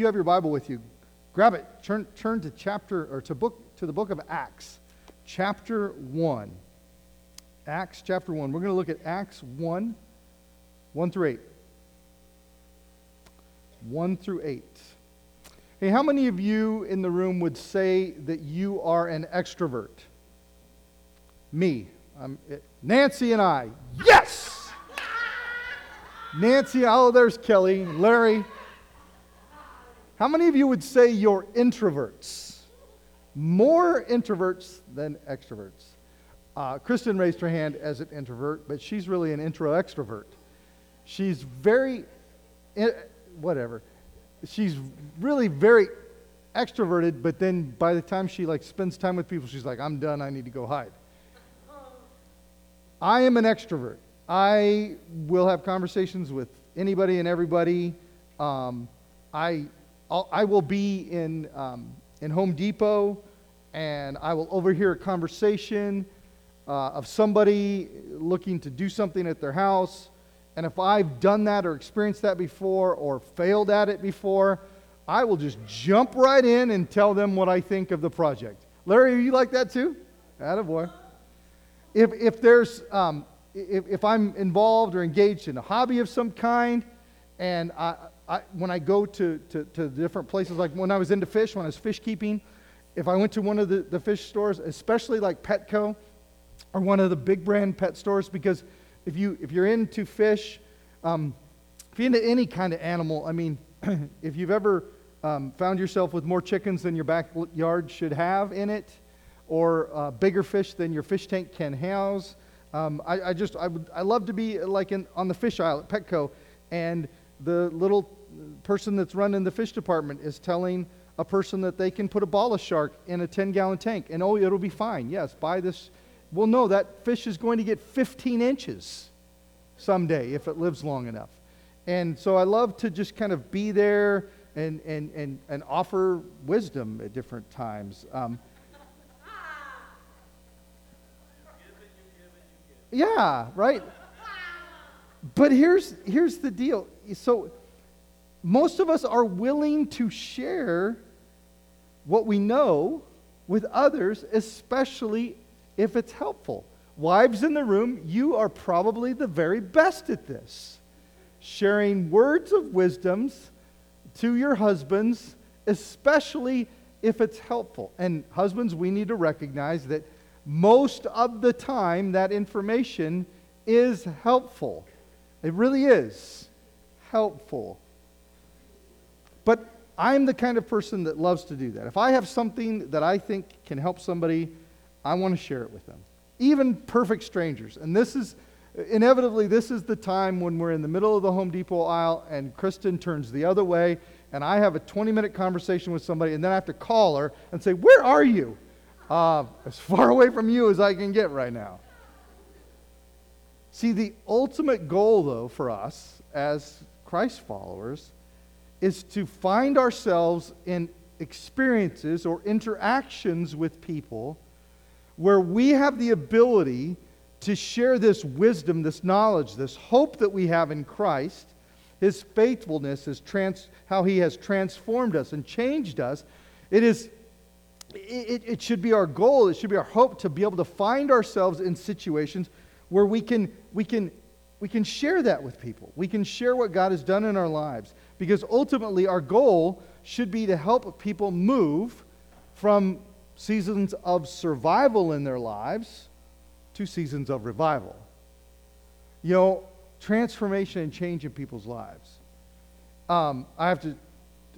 you have your Bible with you, grab it. Turn, turn to chapter or to book to the book of Acts, chapter one. Acts chapter one. We're going to look at Acts one, one through eight. One through eight. Hey, how many of you in the room would say that you are an extrovert? Me. I'm, eh, Nancy and I. Yes! Nancy, oh, there's Kelly, Larry. How many of you would say you're introverts? More introverts than extroverts. Uh, Kristen raised her hand as an introvert, but she's really an intro extrovert. She's very, eh, whatever. She's really very extroverted, but then by the time she like spends time with people, she's like, "I'm done. I need to go hide." I am an extrovert. I will have conversations with anybody and everybody. Um, I I'll, I will be in, um, in Home Depot and I will overhear a conversation uh, of somebody looking to do something at their house. And if I've done that or experienced that before or failed at it before, I will just jump right in and tell them what I think of the project. Larry, are you like that too? Attaboy. If, if there's, um, if, if I'm involved or engaged in a hobby of some kind, and I, I, when I go to, to, to different places, like when I was into fish, when I was fish keeping, if I went to one of the, the fish stores, especially like Petco or one of the big brand pet stores, because if, you, if you're into fish, um, if you're into any kind of animal, I mean, if you've ever um, found yourself with more chickens than your backyard should have in it, or uh, bigger fish than your fish tank can house, um, I, I, just I would I love to be like in, on the fish aisle at Petco, and the little person that's running the fish department is telling a person that they can put a bala shark in a 10 gallon tank and oh, it'll be fine. Yes, buy this. Well, no, that fish is going to get 15 inches someday if it lives long enough. And so I love to just kind of be there and, and, and, and offer wisdom at different times. Um, yeah, right? But here's, here's the deal. So most of us are willing to share what we know with others, especially if it's helpful. Wives in the room, you are probably the very best at this. Sharing words of wisdoms to your husbands, especially if it's helpful. And husbands, we need to recognize that most of the time that information is helpful. It really is helpful. But I'm the kind of person that loves to do that. If I have something that I think can help somebody, I want to share it with them, even perfect strangers. And this is inevitably this is the time when we're in the middle of the Home Depot aisle and Kristen turns the other way and I have a 20 minute conversation with somebody and then I have to call her and say, Where are you? Uh, as far away from you as I can get right now. See, the ultimate goal, though, for us as Christ followers is to find ourselves in experiences or interactions with people where we have the ability to share this wisdom, this knowledge, this hope that we have in Christ, His faithfulness, his trans, how He has transformed us and changed us. It is. It, it should be our goal, it should be our hope to be able to find ourselves in situations where we can, we can, we can share that with people. We can share what God has done in our lives. Because ultimately, our goal should be to help people move from seasons of survival in their lives to seasons of revival. You know, transformation and change in people's lives. Um, I have to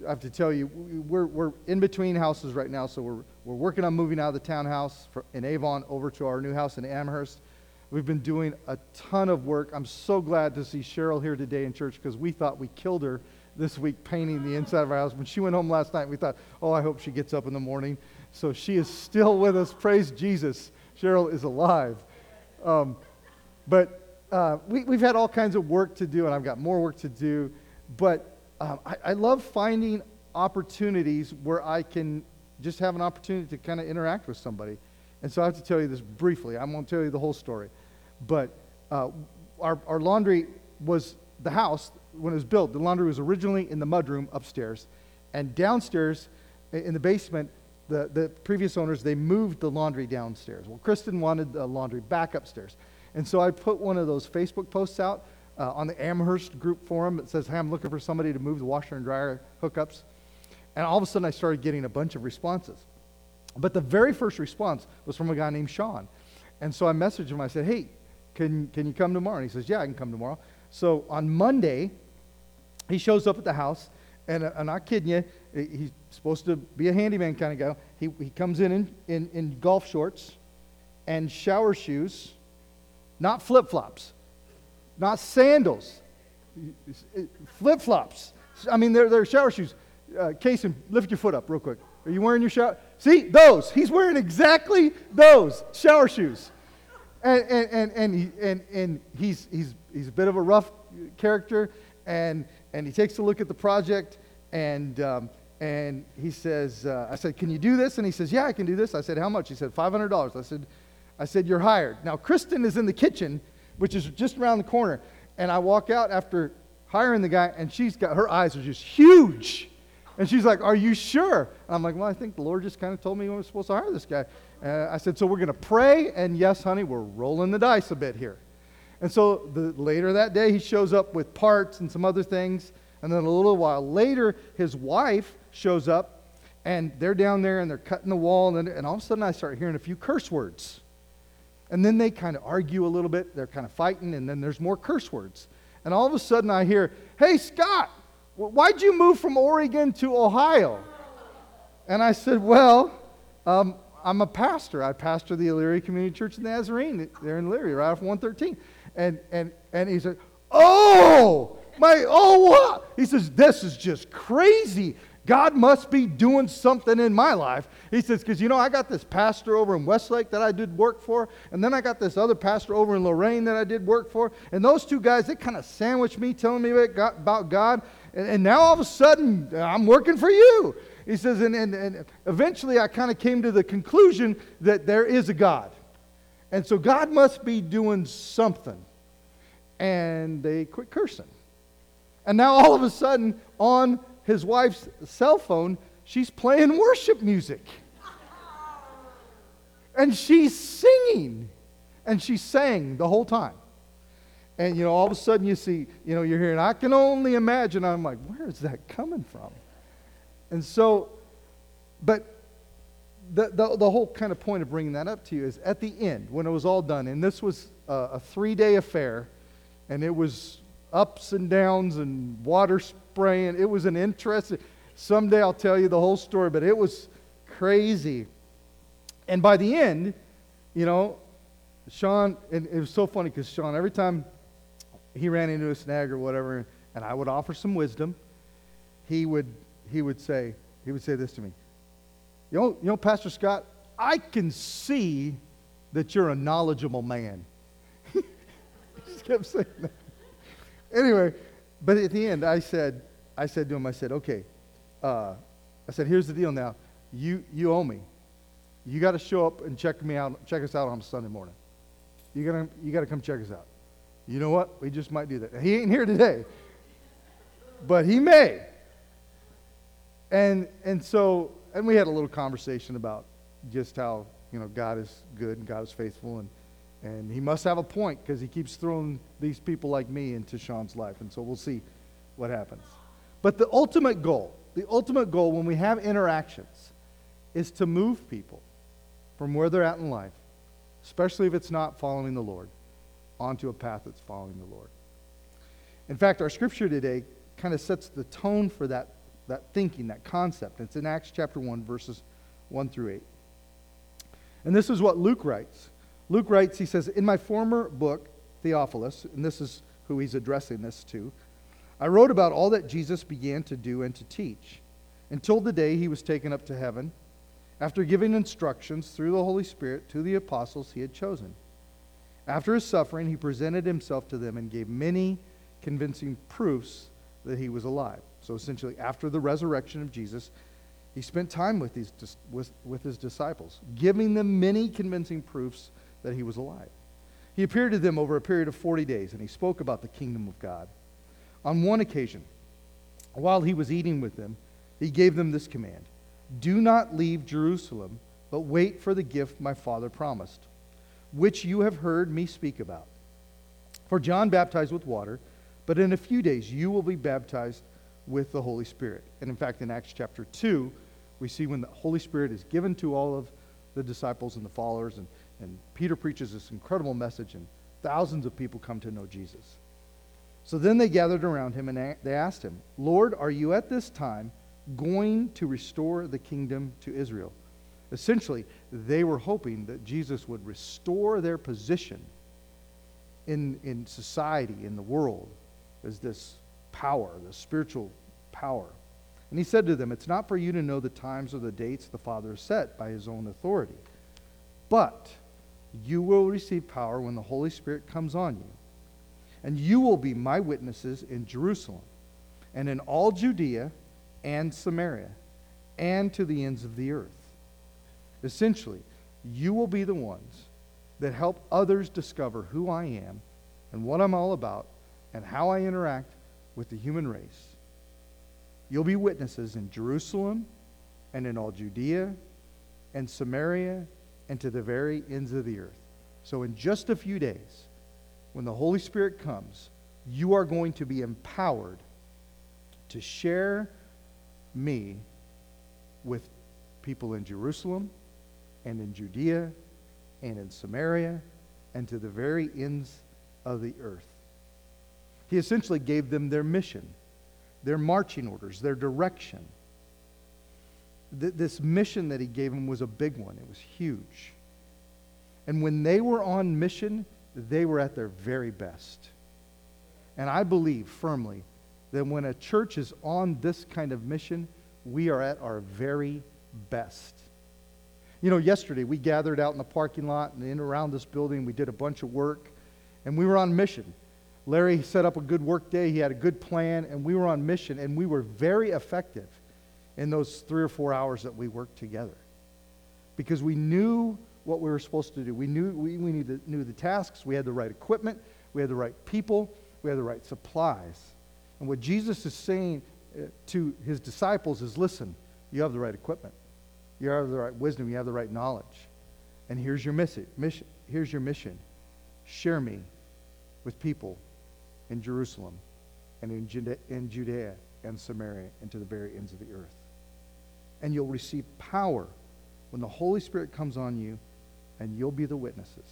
I have to tell you, we're, we're in between houses right now, so we're, we're working on moving out of the townhouse for, in Avon over to our new house in Amherst. We've been doing a ton of work. I'm so glad to see Cheryl here today in church because we thought we killed her this week painting the inside of our house. When she went home last night, we thought, oh, I hope she gets up in the morning. So she is still with us. Praise Jesus. Cheryl is alive. Um, but uh, we, have had all kinds of work to do, and I've got more work to do. But um, I, I love finding opportunities where I can just have an opportunity to kind of interact with somebody. And so I have to tell you this briefly. I won't tell you the whole story. But uh, our, our laundry was the house when it was built, the laundry was originally in the mudroom upstairs. And downstairs in the basement, the, the previous owners, they moved the laundry downstairs. Well, Kristen wanted the laundry back upstairs. And so I put one of those Facebook posts out uh, on the Amherst group forum that says, hey, I'm looking for somebody to move the washer and dryer hookups. And all of a sudden, I started getting a bunch of responses. But the very first response was from a guy named Sean. And so I messaged him. I said, hey, can, can you come tomorrow? And he says, yeah, I can come tomorrow. So on Monday, he shows up at the house. And I'm not kidding you, he's supposed to be a handyman kind of guy. He, he comes in, in in, in golf shorts and shower shoes, not flip flops, not sandals, flip flops. I mean, they're, they're shower shoes. Uh, Kason, lift your foot up real quick. Are you wearing your shower? See, those. He's wearing exactly those shower shoes. And, and, and, he, and, and he's, he's, he's a bit of a rough character. And, and he takes a look at the project and, um, and he says, uh, I said, can you do this? And he says, yeah, I can do this. I said, how much? He said, $500. I said, I said, you're hired. Now, Kristen is in the kitchen, which is just around the corner. And I walk out after hiring the guy, and she's got, her eyes are just huge. And she's like, Are you sure? And I'm like, Well, I think the Lord just kind of told me I was supposed to hire this guy. Uh, I said, So we're going to pray, and yes, honey, we're rolling the dice a bit here. And so the, later that day, he shows up with parts and some other things. And then a little while later, his wife shows up, and they're down there and they're cutting the wall. And, and all of a sudden, I start hearing a few curse words. And then they kind of argue a little bit. They're kind of fighting, and then there's more curse words. And all of a sudden, I hear, Hey, Scott, Why'd you move from Oregon to Ohio? And I said, Well, um, I'm a pastor. I pastor the Elyria Community Church in Nazarene. They're in Elyria, right off 113. And, and, and he said, Oh, my, oh, what? He says, This is just crazy. God must be doing something in my life. He says, because you know, I got this pastor over in Westlake that I did work for, and then I got this other pastor over in Lorain that I did work for. And those two guys, they kind of sandwiched me, telling me about God. And, and now all of a sudden, I'm working for you. He says, and, and, and eventually I kind of came to the conclusion that there is a God. And so God must be doing something. And they quit cursing. And now all of a sudden, on his wife's cell phone, she's playing worship music. And she's singing. And she sang the whole time. And, you know, all of a sudden you see, you know, you're hearing, I can only imagine. I'm like, where is that coming from? And so, but the, the, the whole kind of point of bringing that up to you is at the end, when it was all done, and this was a, a three day affair, and it was ups and downs and water spraying. It was an interesting, someday I'll tell you the whole story, but it was crazy. And by the end, you know, Sean, and it was so funny because Sean, every time he ran into a snag or whatever, and I would offer some wisdom, he would, he would say, he would say this to me. You know, you know, Pastor Scott, I can see that you're a knowledgeable man. he just kept saying that. Anyway, but at the end, I said, I said to him, I said, okay, uh, I said, here's the deal now. You, you owe me. You got to show up and check me out, check us out on Sunday morning. You got to, you got to come check us out. You know what? We just might do that. He ain't here today, but he may. And, and so, and we had a little conversation about just how, you know, God is good and God is faithful. And, and he must have a point because he keeps throwing these people like me into Sean's life. And so we'll see what happens. But the ultimate goal, the ultimate goal when we have interactions is to move people from where they're at in life, especially if it's not following the Lord onto a path that's following the Lord. In fact, our scripture today kind of sets the tone for that, that thinking, that concept. It's in Acts chapter 1, verses 1 through 8. And this is what Luke writes. Luke writes, he says, In my former book, Theophilus, and this is who he's addressing this to, I wrote about all that Jesus began to do and to teach until the day he was taken up to heaven, after giving instructions through the Holy Spirit to the apostles he had chosen. After his suffering, he presented himself to them and gave many convincing proofs that he was alive. So essentially, after the resurrection of Jesus, he spent time with, these, with, with his disciples, giving them many convincing proofs that he was alive. He appeared to them over a period of 40 days, and he spoke about the kingdom of God. On one occasion, while he was eating with them, he gave them this command Do not leave Jerusalem, but wait for the gift my father promised, which you have heard me speak about. For John baptized with water, but in a few days you will be baptized with the Holy Spirit. And in fact, in Acts chapter 2, we see when the Holy Spirit is given to all of the disciples and the followers, and, and Peter preaches this incredible message, and thousands of people come to know Jesus. So then they gathered around him and they asked him, Lord, are you at this time going to restore the kingdom to Israel? Essentially, they were hoping that Jesus would restore their position in, in society, in the world, as this power, the spiritual power. And he said to them, It's not for you to know the times or the dates the Father has set by his own authority, but you will receive power when the Holy Spirit comes on you. And you will be my witnesses in Jerusalem and in all Judea and Samaria and to the ends of the earth. Essentially, you will be the ones that help others discover who I am and what I'm all about and how I interact with the human race. You'll be witnesses in Jerusalem and in all Judea and Samaria and to the very ends of the earth. So, in just a few days, when the Holy Spirit comes, you are going to be empowered to share me with people in Jerusalem and in Judea and in Samaria and to the very ends of the earth. He essentially gave them their mission, their marching orders, their direction. Th- this mission that he gave them was a big one, it was huge. And when they were on mission, they were at their very best. And I believe firmly that when a church is on this kind of mission, we are at our very best. You know, yesterday we gathered out in the parking lot and in around this building. We did a bunch of work, and we were on mission. Larry set up a good work day. He had a good plan, and we were on mission, and we were very effective in those three or four hours that we worked together because we knew what we were supposed to do. We knew, we, we knew, the, knew the tasks, we had the right equipment, we had the right people, we had the right supplies. And what Jesus is saying uh, to his disciples is listen, you have the right equipment, you have the right wisdom, you have the right knowledge. And here's your mission. mission here's your mission share me with people in Jerusalem and in, Jude- in Judea and Samaria and to the very ends of the earth. And you'll receive power when the Holy Spirit comes on you and you'll be the witnesses.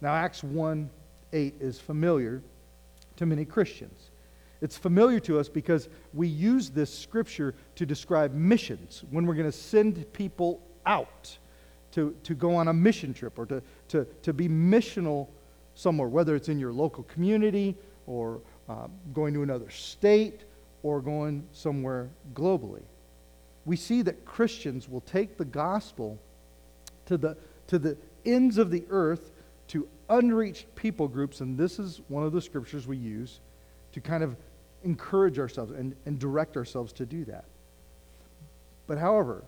Now, Acts 1 8 is familiar to many Christians. It's familiar to us because we use this scripture to describe missions when we're going to send people out to, to go on a mission trip or to, to, to be missional somewhere, whether it's in your local community or uh, going to another state or going somewhere globally. We see that Christians will take the gospel to the to the ends of the earth to unreached people groups. And this is one of the scriptures we use to kind of encourage ourselves and, and direct ourselves to do that. But however,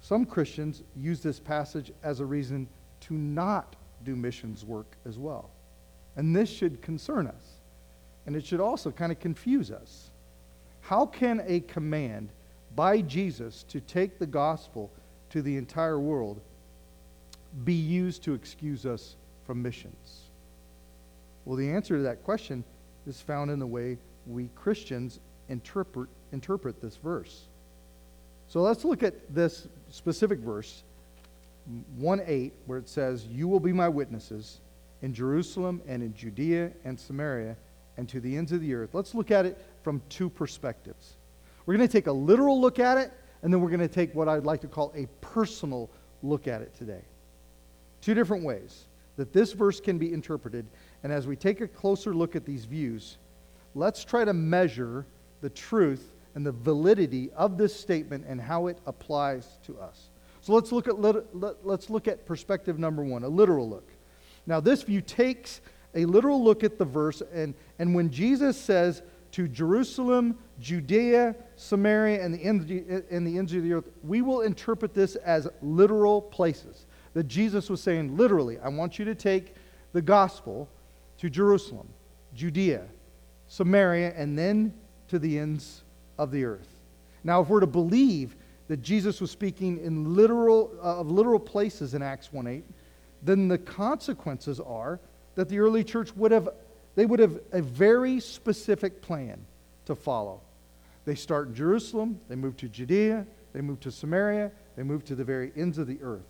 some Christians use this passage as a reason to not do missions work as well. And this should concern us. And it should also kind of confuse us. How can a command by Jesus to take the gospel to the entire world be used to excuse us from missions? Well, the answer to that question is found in the way we Christians interpret, interpret this verse. So let's look at this specific verse, 1 8, where it says, You will be my witnesses in Jerusalem and in Judea and Samaria and to the ends of the earth. Let's look at it from two perspectives. We're going to take a literal look at it, and then we're going to take what I'd like to call a personal look at it today. Two different ways that this verse can be interpreted. And as we take a closer look at these views, let's try to measure the truth and the validity of this statement and how it applies to us. So let's look at, let's look at perspective number one, a literal look. Now, this view takes a literal look at the verse, and, and when Jesus says to Jerusalem, Judea, Samaria, and the, ends, and the ends of the earth, we will interpret this as literal places that Jesus was saying literally, I want you to take the gospel to Jerusalem, Judea, Samaria, and then to the ends of the earth. Now, if we're to believe that Jesus was speaking in literal, uh, of literal places in Acts 1 8, then the consequences are that the early church would have, they would have a very specific plan to follow. They start in Jerusalem, they move to Judea, they move to Samaria, they move to the very ends of the earth.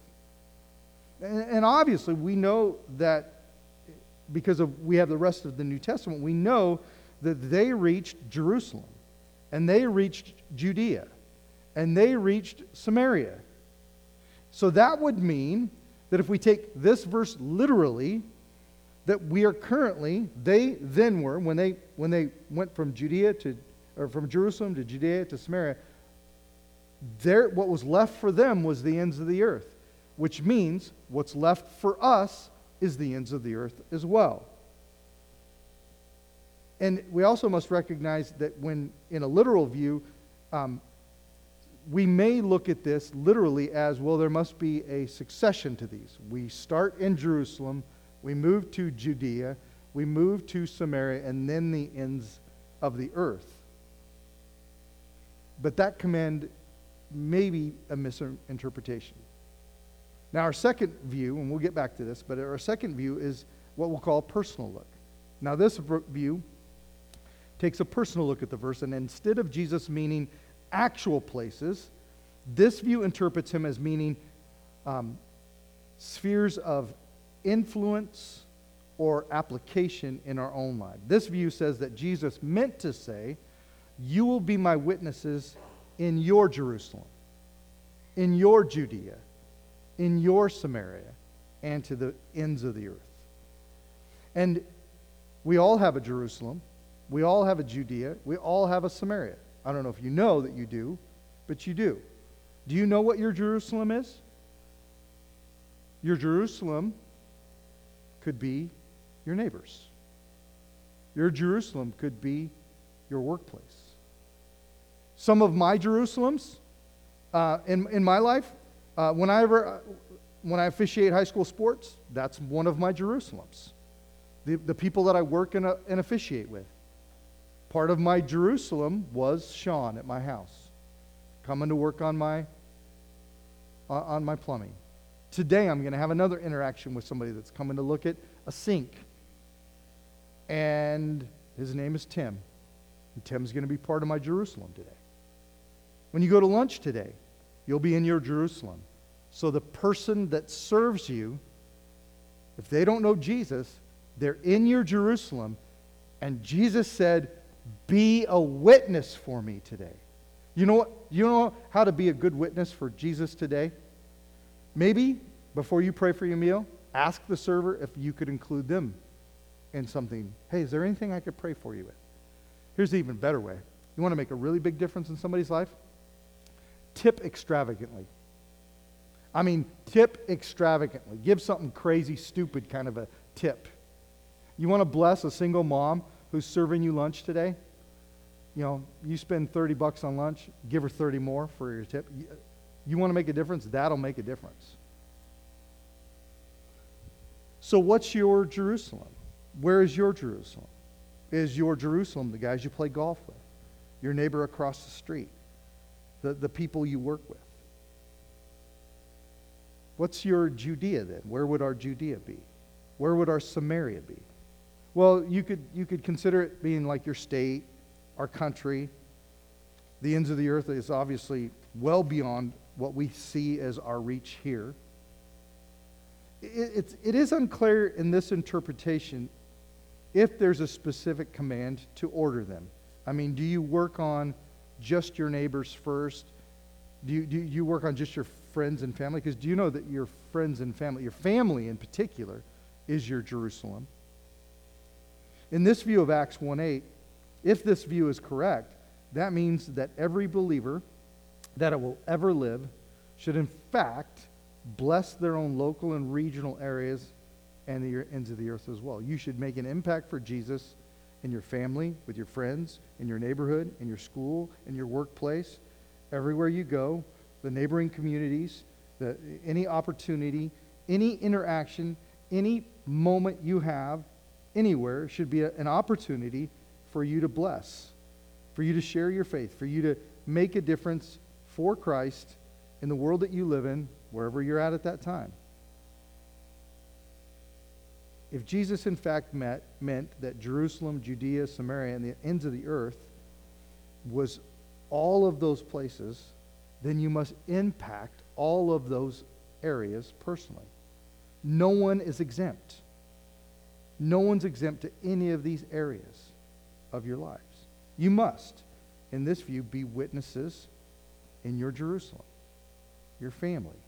And, and obviously, we know that because of, we have the rest of the New Testament, we know that they reached Jerusalem, and they reached Judea, and they reached Samaria. So that would mean that if we take this verse literally, that we are currently, they then were, when they, when they went from Judea to, or from Jerusalem to Judea to Samaria, there, what was left for them was the ends of the earth, which means what's left for us is the ends of the earth as well. And we also must recognize that when, in a literal view, um, we may look at this literally as well, there must be a succession to these. We start in Jerusalem, we move to Judea, we move to Samaria, and then the ends of the earth. But that command may be a misinterpretation. Now, our second view, and we'll get back to this, but our second view is what we'll call a personal look. Now, this view takes a personal look at the verse, and instead of Jesus meaning actual places, this view interprets him as meaning um, spheres of influence or application in our own life. This view says that Jesus meant to say, You will be my witnesses in your Jerusalem, in your Judea, in your Samaria, and to the ends of the earth. And we all have a Jerusalem. We all have a Judea. We all have a Samaria. I don't know if you know that you do, but you do. Do you know what your Jerusalem is? Your Jerusalem could be your neighbors. Your Jerusalem could be your workplace. Some of my Jerusalems uh, in, in my life, uh, when, I ever, uh, when I officiate high school sports, that's one of my Jerusalems. The, the people that I work and, uh, and officiate with. Part of my Jerusalem was Sean at my house, coming to work on my, uh, on my plumbing. Today, I'm going to have another interaction with somebody that's coming to look at a sink. And his name is Tim. And Tim's going to be part of my Jerusalem today. When you go to lunch today, you'll be in your Jerusalem. So the person that serves you, if they don't know Jesus, they're in your Jerusalem. And Jesus said, Be a witness for me today. You know, what, you know how to be a good witness for Jesus today? Maybe before you pray for your meal, ask the server if you could include them in something. Hey, is there anything I could pray for you with? Here's the even better way. You want to make a really big difference in somebody's life? Tip extravagantly. I mean, tip extravagantly. Give something crazy, stupid kind of a tip. You want to bless a single mom who's serving you lunch today? You know, you spend 30 bucks on lunch, give her 30 more for your tip. You want to make a difference? That'll make a difference. So, what's your Jerusalem? Where is your Jerusalem? Is your Jerusalem the guys you play golf with, your neighbor across the street, the, the people you work with? What's your Judea then? Where would our Judea be? Where would our Samaria be? Well, you could, you could consider it being like your state, our country. The ends of the earth is obviously well beyond what we see as our reach here. It, it's, it is unclear in this interpretation if there's a specific command to order them. I mean, do you work on just your neighbors first? Do you, do you work on just your friends and family? Because do you know that your friends and family, your family in particular, is your Jerusalem? In this view of Acts 1:8, if this view is correct, that means that every believer that it will ever live should, in fact, bless their own local and regional areas and the ends of the earth as well. You should make an impact for Jesus in your family, with your friends, in your neighborhood, in your school, in your workplace, everywhere you go, the neighboring communities, the, any opportunity, any interaction, any moment you have anywhere should be a, an opportunity for you to bless, for you to share your faith, for you to make a difference for Christ in the world that you live in, wherever you're at at that time. If Jesus, in fact, met, meant that Jerusalem, Judea, Samaria, and the ends of the earth was all of those places, then you must impact all of those areas personally. No one is exempt. No one's exempt to any of these areas of your lives. You must, in this view, be witnesses in your Jerusalem, your family,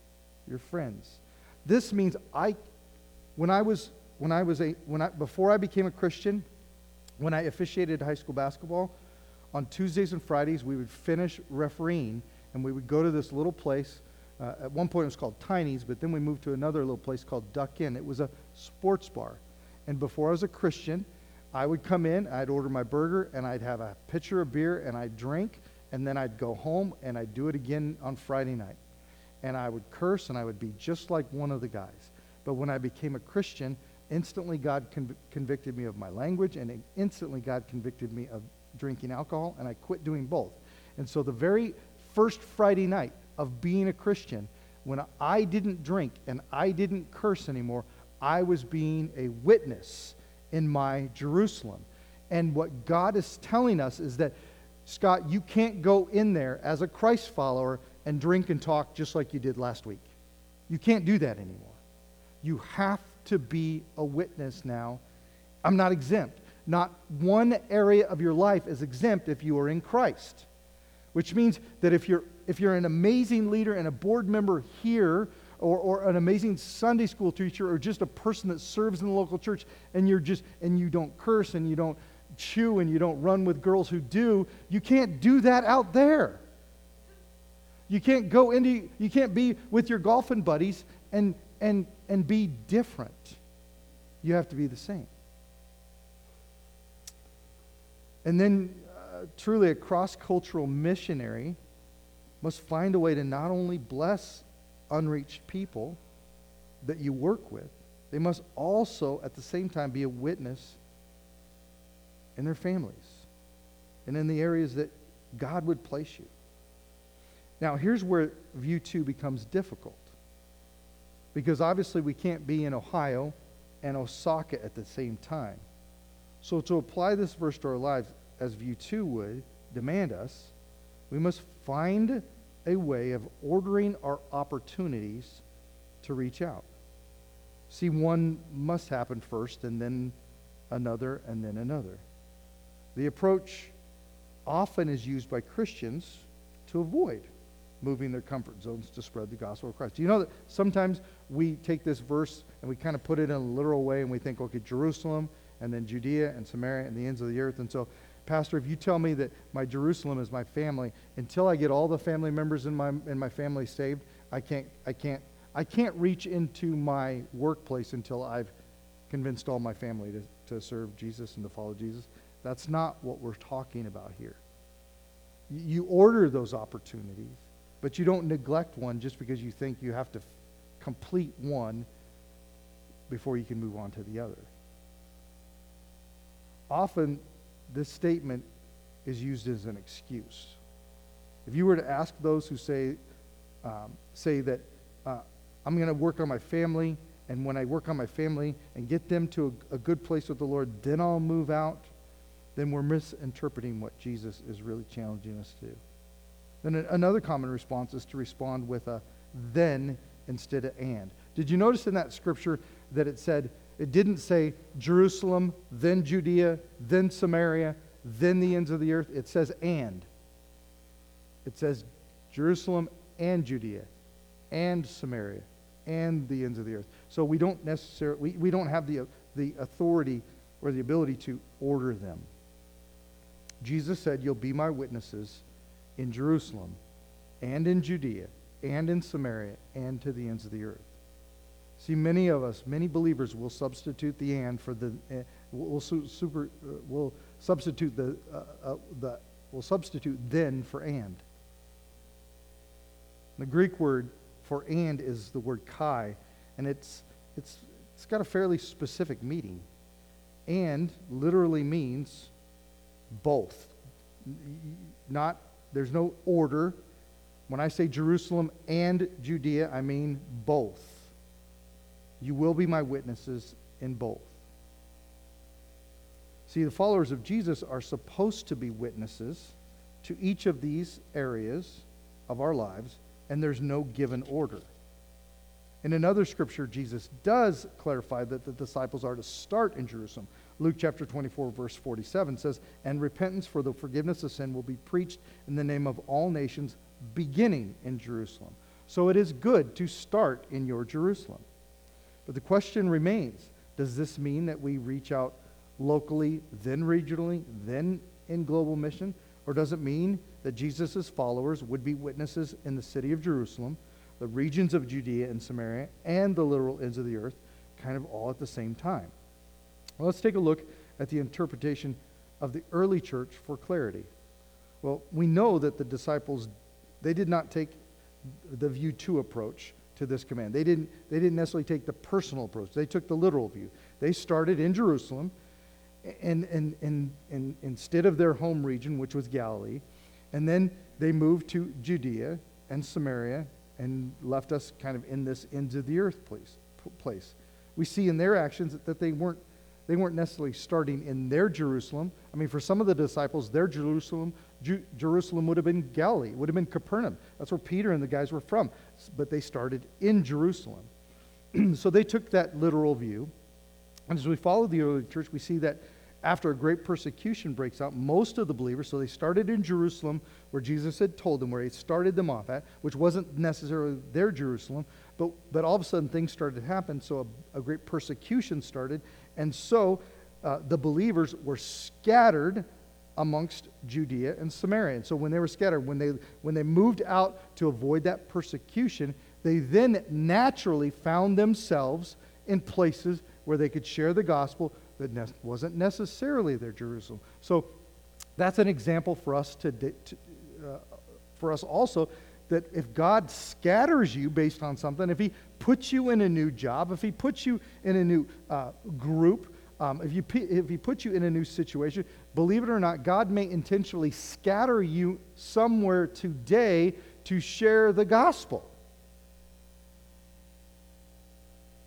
your friends. This means I, when I was, when I was a, when I, before I became a Christian, when I officiated high school basketball, on Tuesdays and Fridays, we would finish refereeing and we would go to this little place. Uh, at one point, it was called Tiny's, but then we moved to another little place called Duck Inn. It was a sports bar. And before I was a Christian, I would come in, I'd order my burger, and I'd have a pitcher of beer, and I'd drink, and then I'd go home, and I'd do it again on Friday night. And I would curse, and I would be just like one of the guys. But when I became a Christian, instantly God conv- convicted me of my language, and instantly God convicted me of drinking alcohol, and I quit doing both. And so the very first Friday night of being a Christian, when I didn't drink and I didn't curse anymore, I was being a witness in my Jerusalem. And what God is telling us is that, Scott, you can't go in there as a Christ follower and drink and talk just like you did last week. You can't do that anymore. You have to be a witness now. I'm not exempt. Not one area of your life is exempt if you are in Christ. Which means that if you're, if you're an amazing leader and a board member here, or, or an amazing Sunday school teacher, or just a person that serves in the local church, and you're just and you don't curse and you don't chew and you don't run with girls who do, you can't do that out there. You can't go into you can't be with your golfing buddies and and and be different. You have to be the same. And then, uh, truly, a cross cultural missionary must find a way to not only bless unreached people that you work with, they must also, at the same time, be a witness in their families and in the areas that God would place you. Now, here's where view two becomes difficult. Because obviously, we can't be in Ohio and Osaka at the same time. So, to apply this verse to our lives, as view two would demand us, we must find a way of ordering our opportunities to reach out. See, one must happen first, and then another, and then another. The approach often is used by Christians to avoid moving their comfort zones to spread the gospel of Christ. Do you know that sometimes we take this verse and we kind of put it in a literal way and we think, okay, Jerusalem and then Judea and Samaria and the ends of the earth. And so, Pastor, if you tell me that my Jerusalem is my family, until I get all the family members in my, in my family saved, I can't, I, can't, I can't reach into my workplace until I've convinced all my family to, to serve Jesus and to follow Jesus. That's not what we're talking about here. You order those opportunities, but you don't neglect one just because you think you have to f- complete one before you can move on to the other often this statement is used as an excuse. If you were to ask those who say, um, say that uh, I'm going to work on my family, and when I work on my family and get them to a, a good place with the Lord, then I'll move out, then we're misinterpreting what Jesus is really challenging us to. Then another common response is to respond with a then instead of and. Did you notice in that scripture that it said, it didn't say Jerusalem, then Judea, then Samaria, then the ends of the earth. It says and. It says Jerusalem and Judea and Samaria and the ends of the earth. So we don't necessarily, we, we don't have the, the authority or the ability to order them. Jesus said, You'll be my witnesses in Jerusalem and in Judea and in Samaria and to the ends of the earth. See, many of us, many believers will substitute the and for the, uh, will, super, uh, will substitute the, uh, uh, the, will substitute then for and. The Greek word for and is the word kai, and it's, it's, it's got a fairly specific meaning. And literally means both. Not there's no order. When I say Jerusalem and Judea, I mean both. You will be my witnesses in both. See, the followers of Jesus are supposed to be witnesses to each of these areas of our lives, and there's no given order. In another scripture, Jesus does clarify that the disciples are to start in Jerusalem. Luke chapter 24, verse 47 says, And repentance for the forgiveness of sin will be preached in the name of all nations, beginning in Jerusalem. So it is good to start in your Jerusalem. But the question remains does this mean that we reach out locally, then regionally, then in global mission? Or does it mean that Jesus' followers would be witnesses in the city of Jerusalem, the regions of Judea and Samaria, and the literal ends of the earth, kind of all at the same time? Well, let's take a look at the interpretation of the early church for clarity. Well, we know that the disciples, they did not take the view two approach to this command. They didn't, they didn't necessarily take the personal approach. They took the literal view. They started in Jerusalem, and, and, and, and instead of their home region, which was Galilee, and then they moved to Judea and Samaria and left us kind of in this ends of the earth place. place. We see in their actions that they weren't they weren't necessarily starting in their Jerusalem. I mean, for some of the disciples, their Jerusalem, Ju- Jerusalem would have been Galilee, would have been Capernaum. That's where Peter and the guys were from. But they started in Jerusalem. so they took that literal view. And as we follow the early church, we see that after a great persecution breaks out, most of the believers, so they started in Jerusalem, where Jesus had told them, where he started them off at, which wasn't necessarily their Jerusalem, but, but all of a sudden things started to happen, so a, a great persecution started, and so uh, the believers were scattered amongst Judea and Samaria. And so when they were scattered, when they, when they moved out to avoid that persecution, they then naturally found themselves in places where they could share the gospel that ne- wasn't necessarily their Jerusalem. So that's an example for us to, to uh, for us also that if God scatters you based on something, if He puts you in a new job, if He puts you in a new uh, group, um, if, you, if He puts you in a new situation, believe it or not, God may intentionally scatter you somewhere today to share the gospel.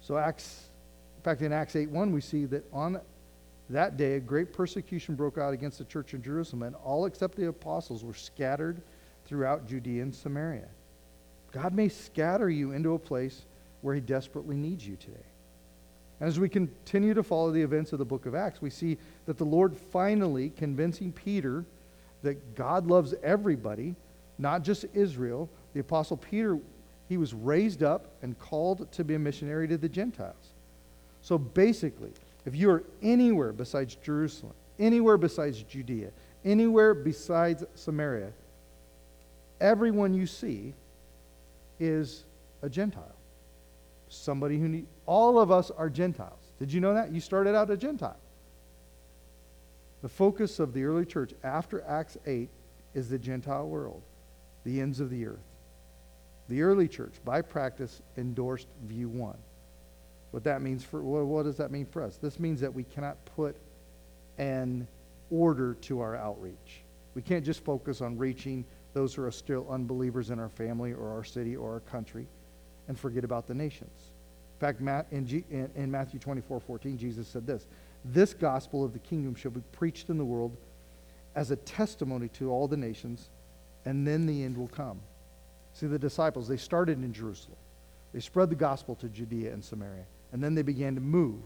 So, Acts, in fact, in Acts 8 1, we see that on that day a great persecution broke out against the church in Jerusalem, and all except the apostles were scattered throughout Judea and Samaria. God may scatter you into a place where He desperately needs you today. And as we continue to follow the events of the book of Acts, we see that the Lord finally convincing Peter that God loves everybody, not just Israel. The Apostle Peter, he was raised up and called to be a missionary to the Gentiles. So basically, if you are anywhere besides Jerusalem, anywhere besides Judea, anywhere besides Samaria, everyone you see is a Gentile. Somebody who need all of us are Gentiles. Did you know that? You started out a Gentile. The focus of the early church after Acts 8 is the Gentile world, the ends of the earth. The early church, by practice, endorsed view one. What that means for what does that mean for us? This means that we cannot put an order to our outreach. We can't just focus on reaching those who are still unbelievers in our family or our city or our country and forget about the nations. In fact, in, Matthew 24 14, Jesus said this This gospel of the kingdom shall be preached in the world as a testimony to all the nations, and then the end will come. See, the disciples, they started in Jerusalem. They spread the gospel to Judea and Samaria, and then they began to move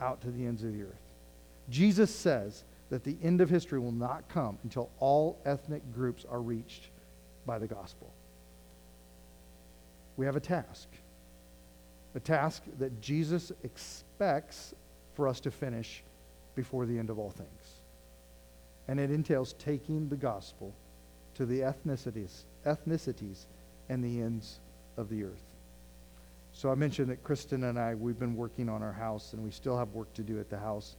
out to the ends of the earth. Jesus says that the end of history will not come until all ethnic groups are reached by the gospel. We have a task, a task that Jesus expects for us to finish before the end of all things. And it entails taking the gospel to the ethnicities, ethnicities and the ends of the earth. So I mentioned that Kristen and I, we've been working on our house, and we still have work to do at the house.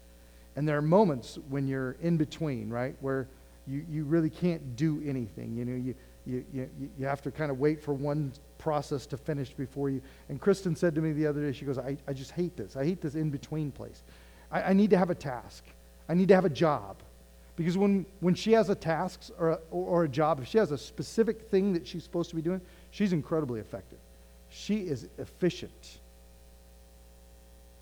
And there are moments when you're in between, right, where you, you really can't do anything. You know, you, you, you, you have to kind of wait for one process to finish before you. And Kristen said to me the other day, she goes, I, I just hate this. I hate this in between place. I, I need to have a task, I need to have a job. Because when, when she has a task or a, or a job, if she has a specific thing that she's supposed to be doing, she's incredibly effective. She is efficient.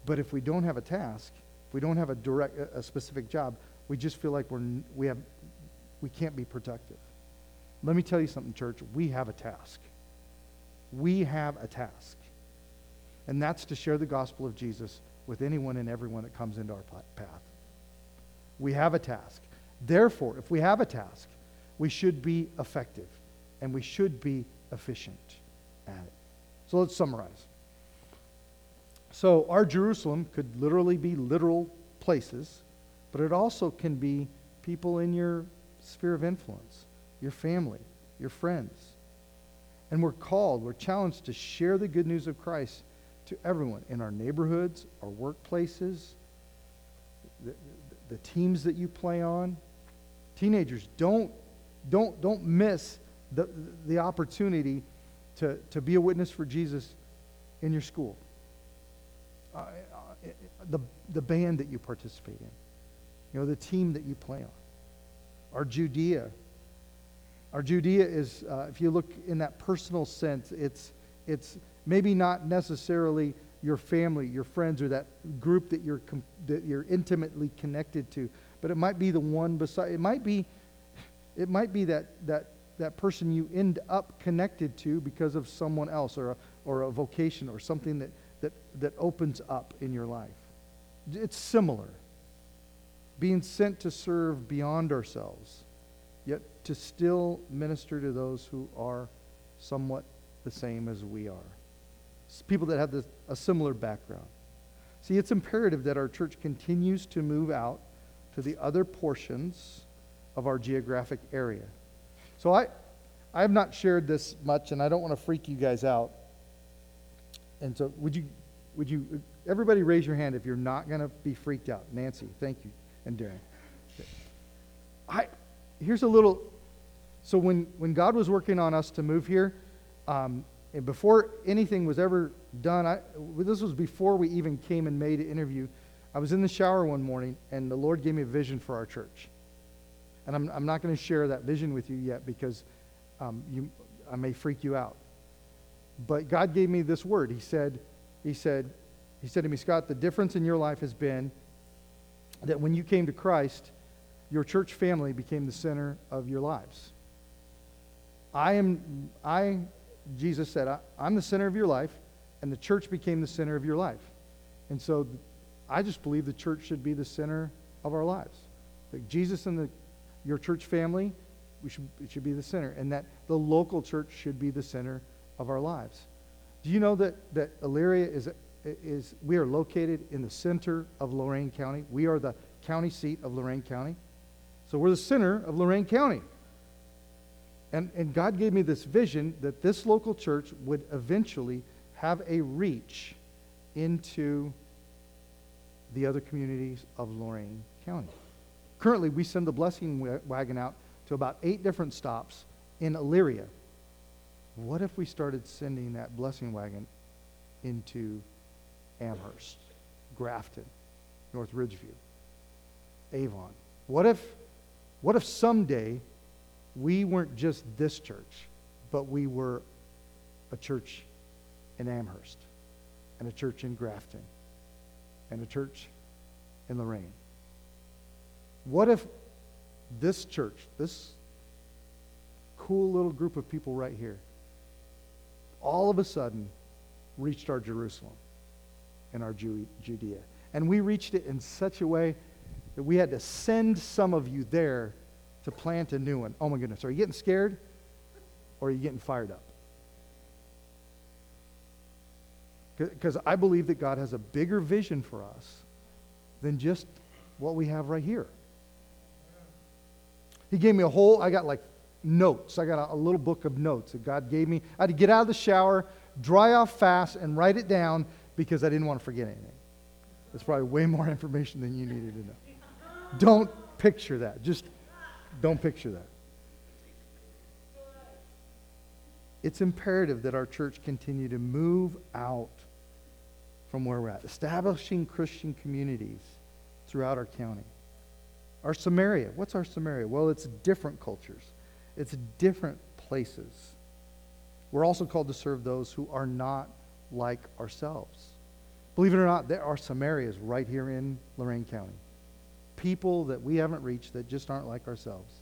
But if we don't have a task, if we don't have a direct, a specific job, we just feel like we're, we, have, we can't be productive. Let me tell you something, church. We have a task. We have a task. And that's to share the gospel of Jesus with anyone and everyone that comes into our path. We have a task. Therefore, if we have a task, we should be effective and we should be efficient at it. So let's summarize. So, our Jerusalem could literally be literal places, but it also can be people in your sphere of influence, your family, your friends. And we're called, we're challenged to share the good news of Christ to everyone in our neighborhoods, our workplaces, the, the teams that you play on. Teenagers, don't, don't, don't miss the, the opportunity to, to be a witness for Jesus in your school. Uh, uh, the, the band that you participate in, you know, the team that you play on. Our Judea. Our Judea is, uh, if you look in that personal sense, it's, it's maybe not necessarily your family, your friends, or that group that you're, that you're intimately connected to, but it might be the one beside, it might be, it might be that, that, that person you end up connected to because of someone else or a, or a vocation or something that, that, that opens up in your life. It's similar. Being sent to serve beyond ourselves, to still minister to those who are somewhat the same as we are. It's people that have this, a similar background. See, it's imperative that our church continues to move out to the other portions of our geographic area. So I, I have not shared this much, and I don't want to freak you guys out. And so, would you, would you, everybody raise your hand if you're not going to be freaked out. Nancy, thank you, and Darren. I, here's a little. So when when God was working on us to move here, um, and before anything was ever done, I, this was before we even came and made an interview. I was in the shower one morning, and the Lord gave me a vision for our church. And I'm, I'm not going to share that vision with you yet because um, you, I may freak you out. But God gave me this word. He said, he said, he said to me, Scott, the difference in your life has been that when you came to Christ, your church family became the center of your lives. I am, I, Jesus said, I, am the center of your life, and the church became the center of your life. And so I just believe the church should be the center of our lives. Like Jesus and the, your church family, we should, it should be the center, and that the local church should be the center of our lives. Do you know that, that Elyria is, is, we are located in the center of Lorain County? We are the county seat of Lorain County. So we're the center of Lorain County. And, and God gave me this vision that this local church would eventually have a reach into the other communities of Lorain County. Currently, we send the blessing wagon out to about eight different stops in Elyria. What if we started sending that blessing wagon into Amherst, Grafton, North Ridgeville, Avon? What if, what if someday we weren't just this church, but we were a church in Amherst, and a church in Grafton, and a church in Lorain. What if this church, this cool little group of people right here, all of a sudden reached our Jerusalem and our Judea? And we reached it in such a way that we had to send some of you there to plant a new one. Oh my goodness. Are you getting scared or are you getting fired up? Because I believe that God has a bigger vision for us than just what we have right here. He gave me a whole, I got like notes. I got a, a, little book of notes that God gave me. I had to get out of the shower, dry off fast, and write it down because I didn't want to forget anything. That's probably way more information than you needed to know. Don't picture that. Just don't picture that. It's imperative that our church continue to move out from where we're at, establishing Christian communities throughout our county. Our Samaria. What's our Samaria? Well, it's different cultures, it's different places. We're also called to serve those who are not like ourselves. Believe it or not, there are Samarias right here in Lorain County. People that we haven't reached that just aren't like ourselves.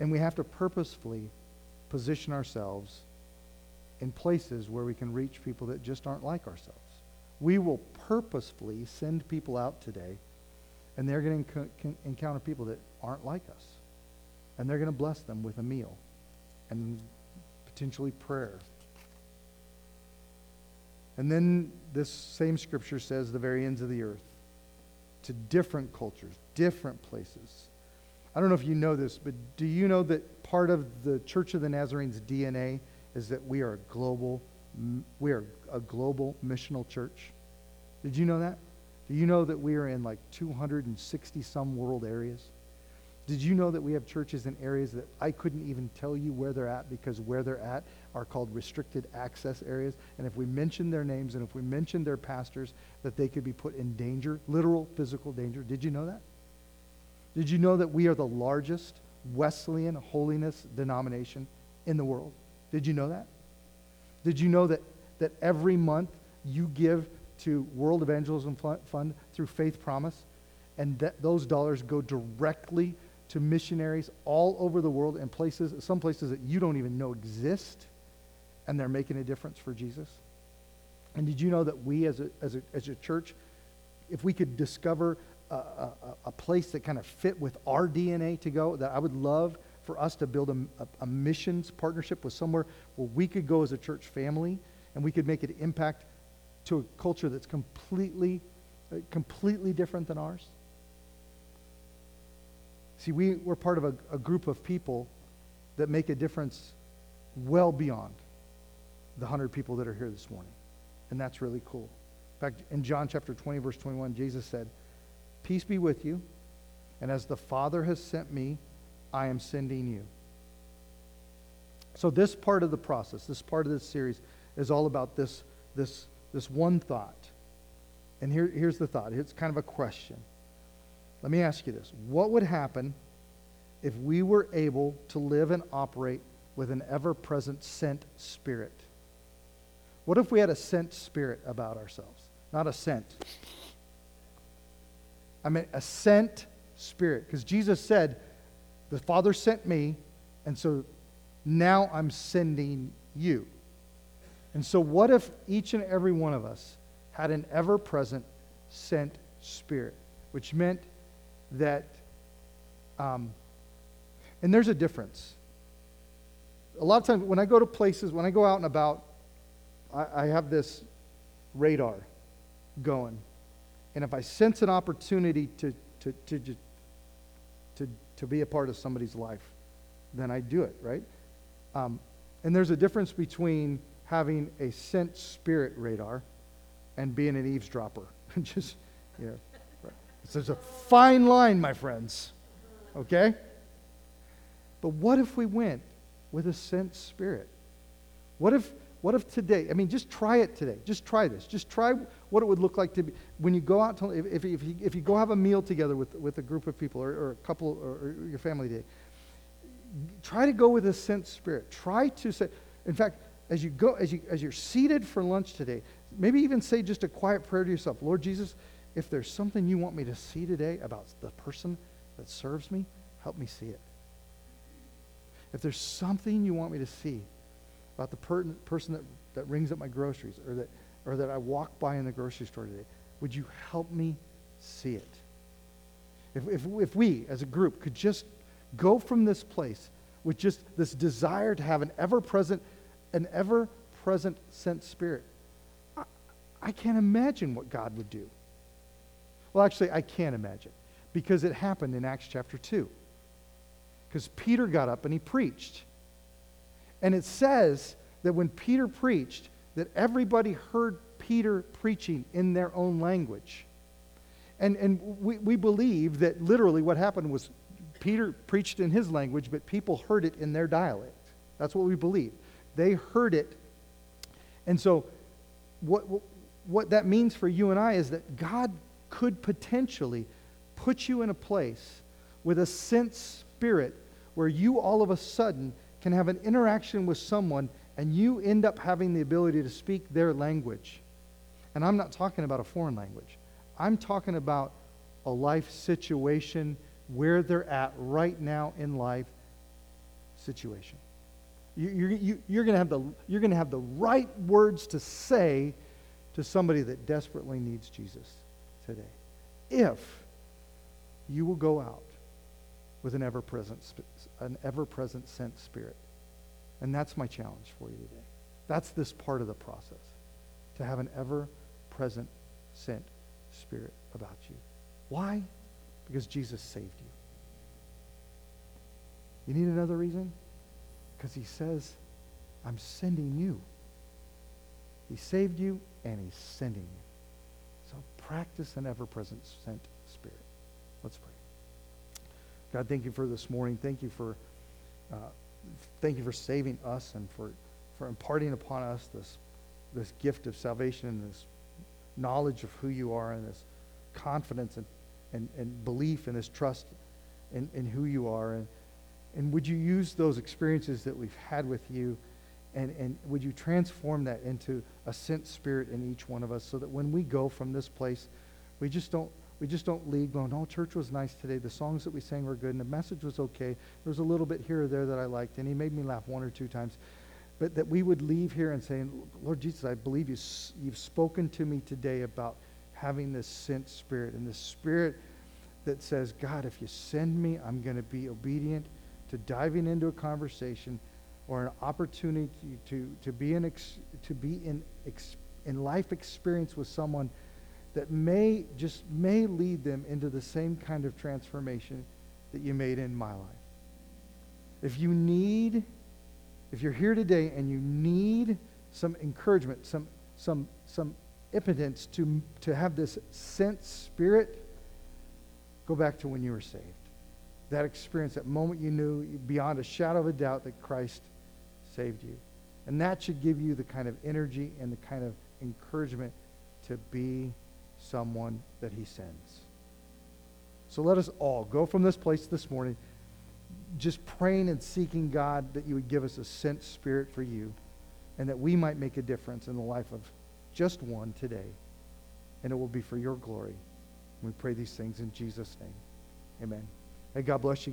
And we have to purposefully position ourselves in places where we can reach people that just aren't like ourselves. We will purposefully send people out today, and they're going to encounter people that aren't like us. And they're going to bless them with a meal and potentially prayer. And then this same scripture says the very ends of the earth to different cultures, different places. I don't know if you know this, but do you know that part of the Church of the Nazarene's DNA is that we are a global we are a global missional church? Did you know that? Do you know that we are in like 260 some world areas? Did you know that we have churches in areas that I couldn't even tell you where they're at because where they're at are called restricted access areas? And if we mention their names and if we mention their pastors, that they could be put in danger, literal physical danger. Did you know that? Did you know that we are the largest Wesleyan holiness denomination in the world? Did you know that? Did you know that, that every month you give to World Evangelism Fund through Faith Promise, and that those dollars go directly to missionaries all over the world and places, some places that you don't even know exist, and they're making a difference for Jesus. And did you know that we as a, as a, as a church, if we could discover a, a, a place that kind of fit with our DNA to go, that I would love for us to build a, a, missions partnership with somewhere where we could go as a church family and we could make an impact to a culture that's completely, uh, completely different than ours. See, we, we're part of a, a group of people that make a difference well beyond the 100 people that are here this morning. And that's really cool. In fact, in John chapter 20, verse 21, Jesus said, Peace be with you, and as the Father has sent me, I am sending you. So, this part of the process, this part of this series, is all about this, this, this one thought. And here, here's the thought it's kind of a question. Let me ask you this What would happen if we were able to live and operate with an ever present sent spirit? What if we had a sent spirit about ourselves? Not a sent. I mean, a sent spirit. Because Jesus said, The Father sent me, and so now I'm sending you. And so, what if each and every one of us had an ever present sent spirit, which meant that, um, and there's a difference. A lot of times when I go to places, when I go out and about, I, have this radar going. And if I sense an opportunity to, to, to, to, to, be a part of somebody's life, then I do it, right? Um, and there's a difference between having a sent spirit radar and being an eavesdropper. Just, you know, there's a fine line, my friends. Okay? But what if we went with a sent spirit? What if, what if today, I mean, just try it today. Just try this. Just try what it would look like to be, when you go out, to, if, if, if, you, if you go have a meal together with, with a group of people or, or a couple or, or your family day, try to go with a sent spirit. Try to say, in fact, as you go, as, you, as you're seated for lunch today, maybe even say just a quiet prayer to yourself Lord Jesus, if there's something you want me to see today about the person that serves me, help me see it. If there's something you want me to see about the per- person that, that rings up my groceries or that, or that I walk by in the grocery store today, would you help me see it? If, if, if we, as a group, could just go from this place with just this desire to have an ever present, an ever present sent spirit, I, I can't imagine what God would do. Well, actually, I can't imagine because it happened in Acts chapter 2. Because Peter got up and he preached. And it says that when Peter preached, that everybody heard Peter preaching in their own language. And, and we, we believe that literally what happened was Peter preached in his language, but people heard it in their dialect. That's what we believe. They heard it. And so, what, what that means for you and I is that God could potentially put you in a place with a sense spirit where you all of a sudden can have an interaction with someone and you end up having the ability to speak their language. And I'm not talking about a foreign language, I'm talking about a life situation where they're at right now in life situation. You, you, the, you're going to have the right words to say to somebody that desperately needs Jesus today. If you will go out with an ever-present, an ever-present sent spirit. And that's my challenge for you today. That's this part of the process, to have an ever-present sent spirit about you. Why? Because Jesus saved you. You need another reason? Because he says, I'm sending you. He saved you and he's sending you. So practice an ever-present sent spirit. Let's pray. God, thank you for this morning. Thank you for, uh, thank you for saving us and for, for imparting upon us this, this gift of salvation and this knowledge of who you are and this confidence and, and, and belief and this trust in, in who you are. And, and would you use those experiences that we've had with you and, and would you transform that into a sent spirit in each one of us so that when we go from this place, we just don't we just don't leave going, no, church was nice today. The songs that we sang were good, and the message was okay. There was a little bit here or there that I liked, and he made me laugh one or two times. But that we would leave here and saying, Lord Jesus, I believe you, you've spoken to me today about having this sent spirit, and this spirit that says, God, if you send me, I'm going to be obedient to diving into a conversation or an opportunity to, to be in, to be in, in life experience with someone – that may just may lead them into the same kind of transformation that you made in my life. If you need, if you're here today and you need some encouragement, some some some impotence to to have this sense spirit, go back to when you were saved. That experience, that moment you knew beyond a shadow of a doubt that Christ saved you. And that should give you the kind of energy and the kind of encouragement to be someone that he sends. So let us all go from this place this morning just praying and seeking God that you would give us a sent spirit for you and that we might make a difference in the life of just one today. And it will be for your glory. We pray these things in Jesus' name. Amen. Hey, God bless you.